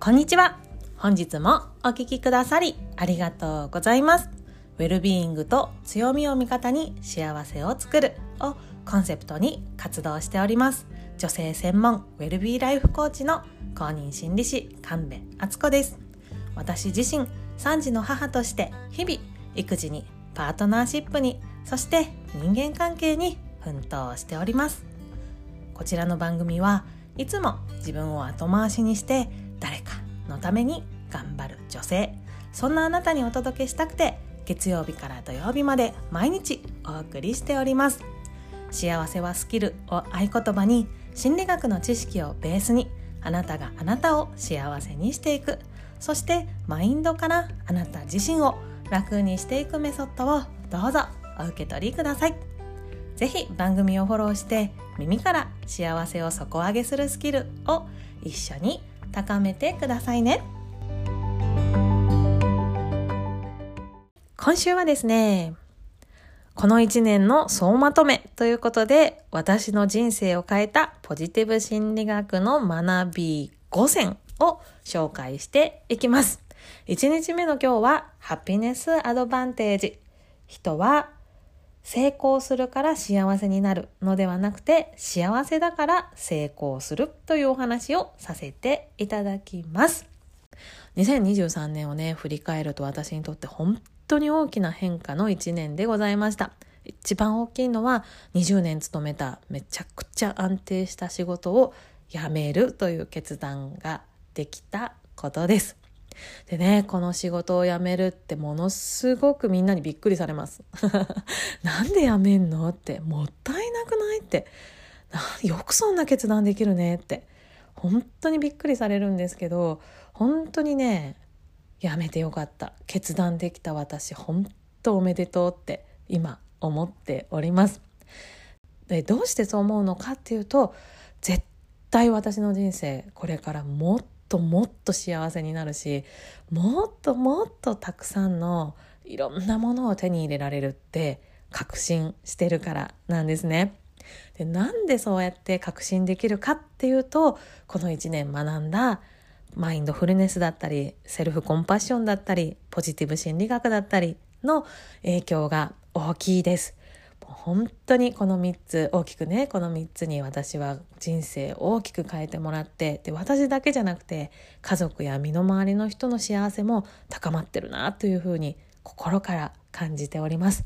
こんにちは。本日もお聴きくださりありがとうございます。ウェルビーイングと強みを味方に幸せを作るをコンセプトに活動しております。女性専門ウェルビーライフコーチの公認心理師神戸敦子です。私自身3児の母として日々育児にパートナーシップにそして人間関係に奮闘しておりますこちらの番組はいつも自分を後回しにして誰かのために頑張る女性そんなあなたにお届けしたくて月曜日から土曜日まで毎日お送りしております。幸せはスキルを合言葉に心理学の知識をベースにあなたがあなたを幸せにしていく。そしてマインドからあなた自身を楽にしていくメソッドをどうぞお受け取りください。ぜひ番組をフォローして耳から幸せを底上げするスキルを一緒に高めてくださいね今週はですねこの1年の総まとめということで私の人生を変えたポジティブ心理学の学び5選を紹介していきます。1日目の今日はハピネスアドバンテージ。人は成功するから幸せになるのではなくて幸せだから成功するというお話をさせていただきます。2023年をね、振り返ると私にとって本当に大きな変化の1年でございました。一番大きいのは20年勤めためちゃくちゃ安定した仕事を辞めるという決断ができたことです。でね、この仕事を辞めるってものすごくみんなにびっくりされます。なんで辞めんのって、もったいなくないって、よくそんな決断できるねって、本当にびっくりされるんですけど、本当にね、辞めてよかった。決断できた私、本当おめでとうって今思っております。で、どうしてそう思うのかっていうと、絶対私の人生、これからもっともっと幸せになるしもっともっとたくさんのいろんなものを手に入れられるって確信してるからなんですね。でなんでそうやって確信できるかっていうとこの1年学んだマインドフルネスだったりセルフコンパッションだったりポジティブ心理学だったりの影響が大きいです。本当にこの3つ大きくねこの3つに私は人生大きく変えてもらってで私だけじゃなくて家族や身の回りの人の幸せも高まってるなというふうに心から感じております。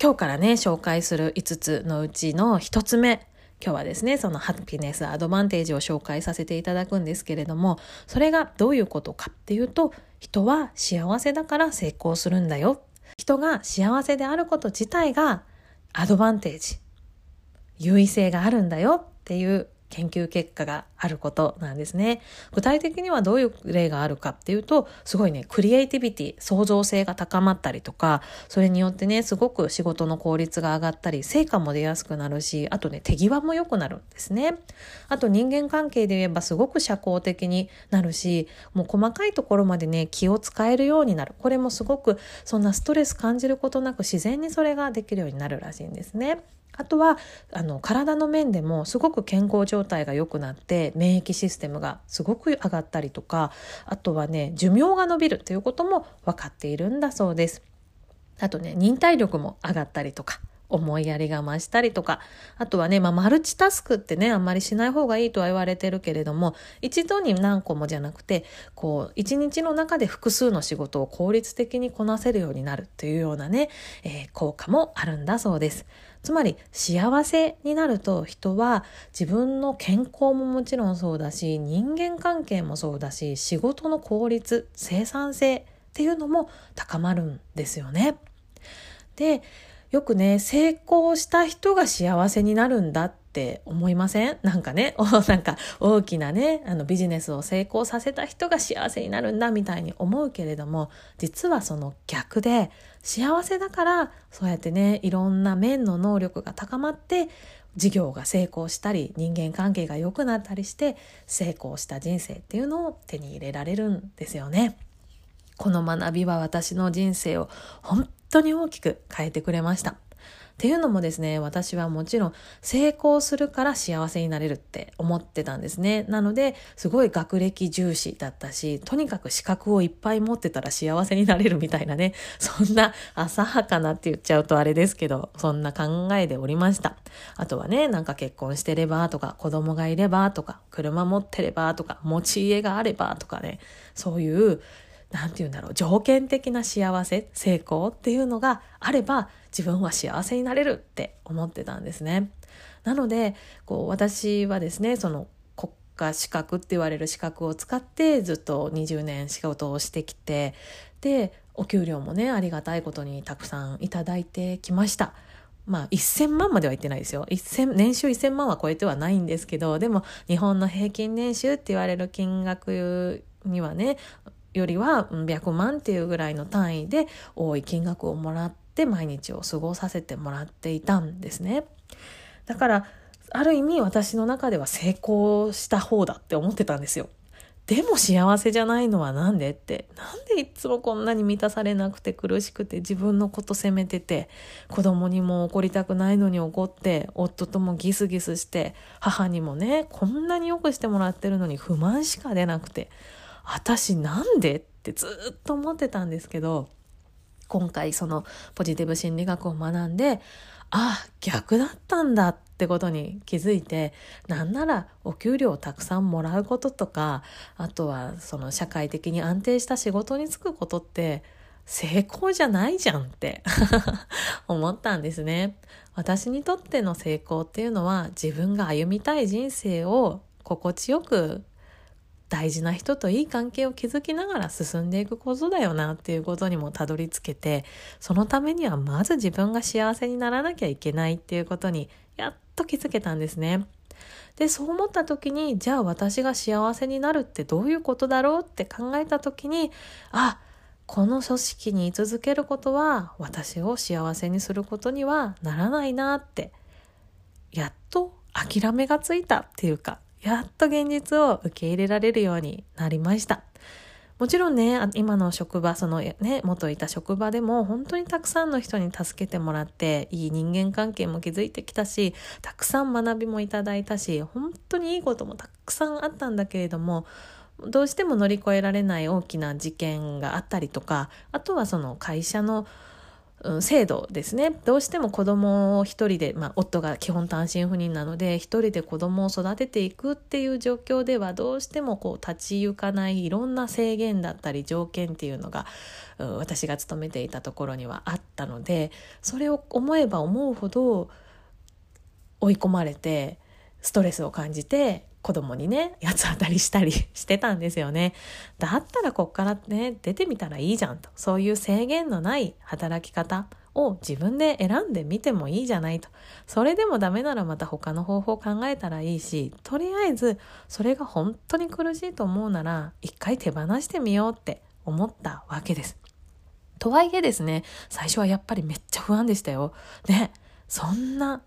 今日からね紹介する5つのうちの1つ目今日はですねそのハピネスアドバンテージを紹介させていただくんですけれどもそれがどういうことかっていうと人は幸せだから成功するんだよ人が幸せであること自体がアドバンテージ、優位性があるんだよっていう研究結果があることなんですね。具体的にはどういう例があるかっていうと、すごいね、クリエイティビティ、創造性が高まったりとか、それによってね、すごく仕事の効率が上がったり、成果も出やすくなるし、あとね、手際も良くなるんですね。あと人間関係で言えばすごく社交的になるし、もう細かいところまでね、気を使えるようになる。これもすごくそんなストレス感じることなく自然にそれができるようになるらしいんですね。あとはあの体の面でもすごく健康状態が良くなって免疫システムがすごく上がったりとかあとはね寿命が伸びるということも分かっているんだそうです。あとね忍耐力も上がったりとか思いやりが増したりとか、あとはね、まあ、マルチタスクってね、あんまりしない方がいいとは言われてるけれども、一度に何個もじゃなくて、こう、一日の中で複数の仕事を効率的にこなせるようになるというようなね、えー、効果もあるんだそうです。つまり幸せになると人は自分の健康ももちろんそうだし人間関係もそうだし仕事の効率生産性っていうのも高まるんですよね。でよくね、成功した人が幸せになるんだって思いません？なんかね、なんか大きなね、あのビジネスを成功させた人が幸せになるんだみたいに思うけれども、実はその逆で、幸せだからそうやってね、いろんな面の能力が高まって、事業が成功したり人間関係が良くなったりして成功した人生っていうのを手に入れられるんですよね。この学びは私の人生を本当に大きく変えてくれました。っていうのもですね、私はもちろん成功するから幸せになれるって思ってたんですね。なので、すごい学歴重視だったし、とにかく資格をいっぱい持ってたら幸せになれるみたいなね、そんな浅はかなって言っちゃうとあれですけど、そんな考えでおりました。あとはね、なんか結婚してればとか、子供がいればとか、車持ってればとか、持ち家があればとかね、そういうなんて言うんだろう、条件的な幸せ、成功っていうのがあれば、自分は幸せになれるって思ってたんですね。なので、こう、私はですね、その国家資格って言われる資格を使ってずっと20年仕事をしてきて、で、お給料もね、ありがたいことにたくさんいただいてきました。まあ、1000万までは言ってないですよ。1000年収1000万は超えてはないんですけど、でも日本の平均年収って言われる金額にはね、よりは100万っていうぐらいの単位で多い金額をもらって毎日を過ごさせてもらっていたんですね。だからある意味私の中では成功した方だって思ってたんですよ。でも幸せじゃないのはなんでって、なんでいつもこんなに満たされなくて苦しくて自分のこと責めてて、子供にも怒りたくないのに怒って、夫ともギスギスして、母にもね、こんなによくしてもらってるのに不満しか出なくて、私なんで？ってずっと思ってたんですけど、今回そのポジティブ心理学を学んで、あ、逆だったんだってことに気づいて、なんならお給料をたくさんもらうこととか、あとはその社会的に安定した仕事に就くことって、成功じゃないじゃんって 思ったんですね。私にとっての成功っていうのは自分が歩みたい人生を心地よく大事な人といい関係を築きながら進んでいくことだよなっていうことにもたどり着けてそのためにはまず自分が幸せにならなきゃいけないっていうことにやっと気づけたんですね。でそう思った時にじゃあ私が幸せになるってどういうことだろうって考えた時にあこの組織に居続けることは私を幸せにすることにはならないなってやっと諦めがついたっていうかやっと現実を受け入れられるようになりました。もちろんね、今の職場、そのね、元いた職場でも本当にたくさんの人に助けてもらって、いい人間関係も築いてきたし、たくさん学びもいただいたし、本当にいいこともたくさんあったんだけれども、どうしても乗り越えられない大きな事件があったりとか、あとはその会社の制度ですね。どうしても子供を一人で、まあ、夫が基本単身赴任なので一人で子供を育てていくっていう状況ではどうしてもこう立ち行かないいろんな制限だったり条件っていうのが私が勤めていたところにはあったのでそれを思えば思うほど追い込まれてストレスを感じて子供にね、八つ当たりしたり してたんですよね。だったらこっからね、出てみたらいいじゃんと。そういう制限のない働き方を自分で選んでみてもいいじゃないと。それでもダメならまた他の方法を考えたらいいし、とりあえずそれが本当に苦しいと思うなら、一回手放してみようって思ったわけです。とはいえですね、最初はやっぱりめっちゃ不安でしたよ。ね、そんな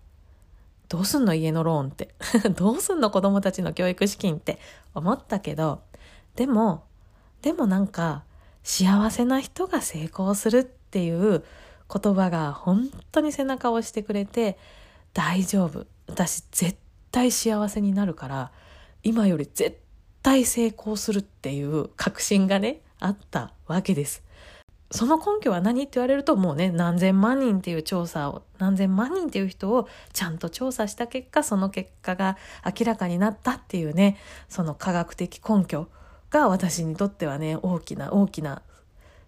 どうすんの家のローンって。どうすんの子供たちの教育資金って思ったけど、でも、でもなんか、幸せな人が成功するっていう言葉が本当に背中を押してくれて、大丈夫。私絶対幸せになるから、今より絶対成功するっていう確信がね、あったわけです。その根拠は何って言われるともうね何千万人っていう調査を何千万人っていう人をちゃんと調査した結果その結果が明らかになったっていうねその科学的根拠が私にとってはね大きな大きな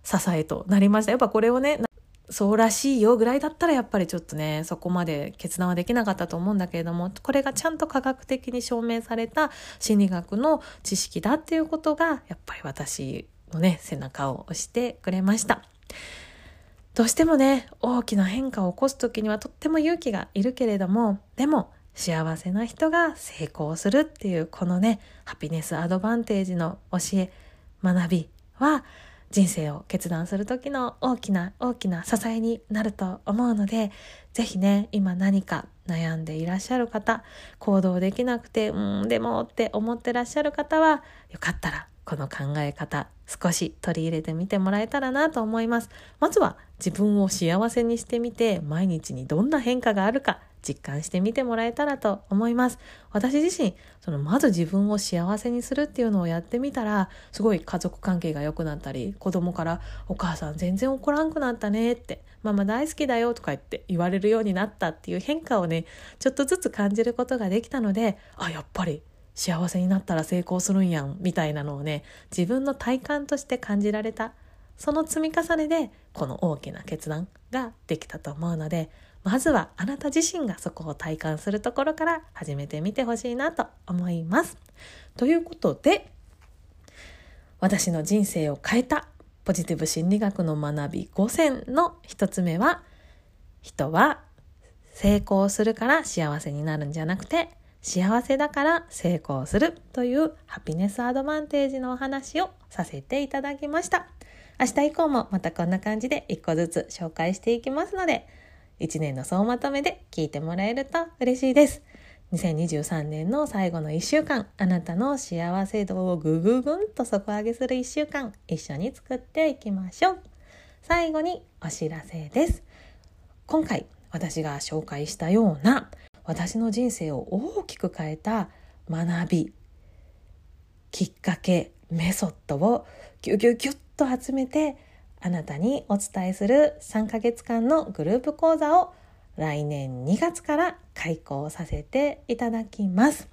支えとなりました。やっぱこれをねそうらしいよぐらいだったらやっぱりちょっとねそこまで決断はできなかったと思うんだけれどもこれがちゃんと科学的に証明された心理学の知識だっていうことがやっぱり私のね、背中を押してくれました。どうしてもね、大きな変化を起こす時にはとっても勇気がいるけれども、でも幸せな人が成功するっていうこのね、ハピネスアドバンテージの教え、学びは人生を決断する時の大きな大きな支えになると思うので、ぜひね、今何か悩んでいらっしゃる方、行動できなくて、うん、でもって思ってらっしゃる方は、よかったらこの考え方少し取り入れてみてもらえたらなと思います。まずは自分を幸せにしてみて毎日にどんな変化があるか実感してみてもらえたらと思います。私自身、そのまず自分を幸せにするっていうのをやってみたら、すごい家族関係が良くなったり、子供からお母さん全然怒らんくなったねって、ママ大好きだよとか言って言われるようになったっていう変化をね、ちょっとずつ感じることができたので、あ、やっぱり幸せになったら成功するんやんみたいなのをね自分の体感として感じられたその積み重ねでこの大きな決断ができたと思うのでまずはあなた自身がそこを体感するところから始めてみてほしいなと思います。ということで私の人生を変えたポジティブ心理学の学び5選の1つ目は人は成功するから幸せになるんじゃなくて幸せだから成功するというハピネスアドバンテージのお話をさせていただきました。明日以降もまたこんな感じで一個ずつ紹介していきますので、1年の総まとめで聞いてもらえると嬉しいです。2023年の最後の1週間、あなたの幸せ度をぐぐぐんと底上げする1週間、一緒に作っていきましょう。最後にお知らせです。今回私が紹介したような私の人生を大きく変えた学びきっかけメソッドをギュギュギュッと集めてあなたにお伝えする3ヶ月間のグループ講座を来年2月から開講させていただきます。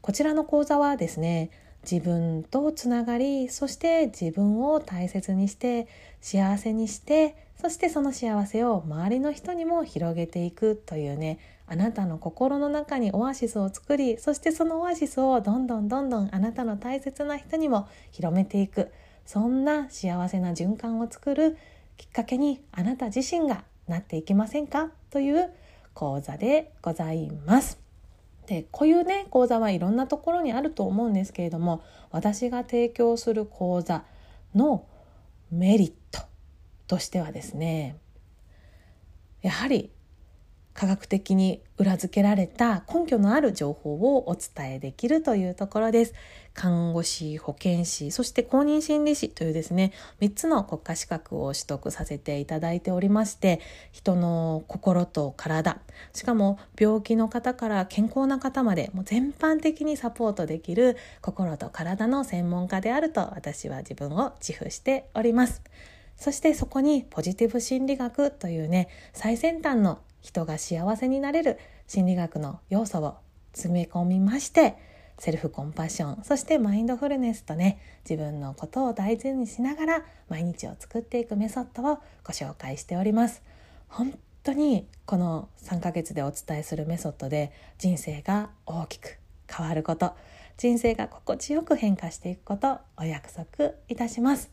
こちらの講座はですね自分とつながりそして自分を大切にして幸せにしてそしてその幸せを周りの人にも広げていくというねあなたの心の中にオアシスを作りそしてそのオアシスをどんどんどんどんあなたの大切な人にも広めていくそんな幸せな循環を作るきっかけにあなた自身がなっていきませんか？という講座でございます。でこういうね講座はいろんなところにあると思うんですけれども私が提供する講座のメリットとしてはですねやはり科学的に裏付けられた根拠のある情報をお伝えできるというところです。看護師、保健師、そして公認心理師というですね、3つの国家資格を取得させていただいておりまして、人の心と体、しかも病気の方から健康な方まで、もう全般的にサポートできる心と体の専門家であると私は自分を自負しております。そしてそこにポジティブ心理学というね、最先端の人が幸せになれる心理学の要素を詰め込みましてセルフコンパッションそしてマインドフルネスとね自分のことを大事にしながら毎日を作っていくメソッドをご紹介しております。本当にこの3ヶ月でお伝えするメソッドで人生が大きく変わること人生が心地よく変化していくことお約束いたします。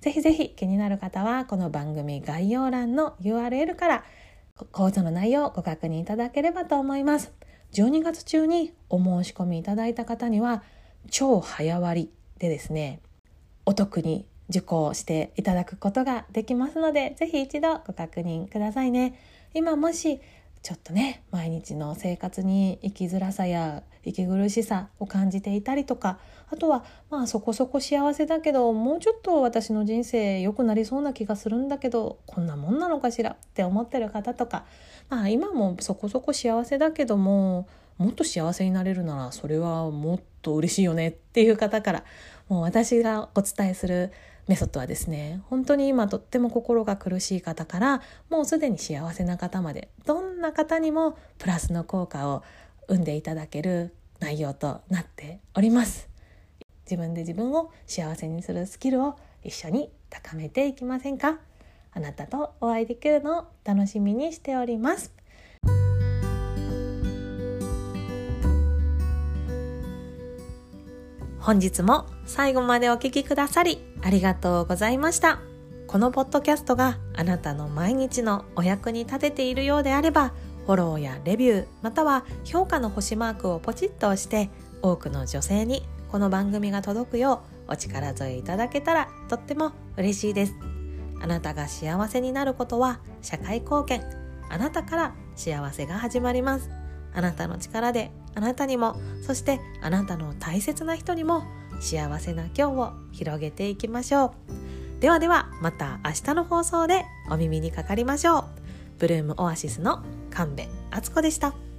ぜひぜひ気になる方はこの番組概要欄の URL から講座の内容をご確認いただければと思います。12月中にお申し込みいただいた方には超早割でですね、お得に受講していただくことができますので、ぜひ一度ご確認くださいね。今もしちょっとね毎日の生活に生きづらさや息苦しさを感じていたりとかあとはまあそこそこ幸せだけどもうちょっと私の人生良くなりそうな気がするんだけどこんなもんなのかしら？って思ってる方とか。まあ今もそこそこ幸せだけどももっと幸せになれるならそれはもっと嬉しいよね。っていう方からもう私がお伝えするメソッドはですね本当に今とっても心が苦しい方からもうすでに幸せな方までどんな方にもプラスの効果を生んでいただける内容となっております。自分で自分を幸せにするスキルを一緒に高めていきませんか？あなたとお会いできるのを楽しみにしております本日も最後までお聴きくださりありがとうございました。このポッドキャストがあなたの毎日のお役に立てているようであれば、フォローやレビュー、または評価の星マークをポチッと押して、多くの女性にこの番組が届くようお力添えいただけたらとっても嬉しいです。あなたが幸せになることは社会貢献。あなたから幸せが始まります。あなたの力であなたにもそしてあなたの大切な人にも幸せな今日を広げていきましょうではではまた明日の放送でお耳にかかりましょうブルームオアシスの神戸敦子でした。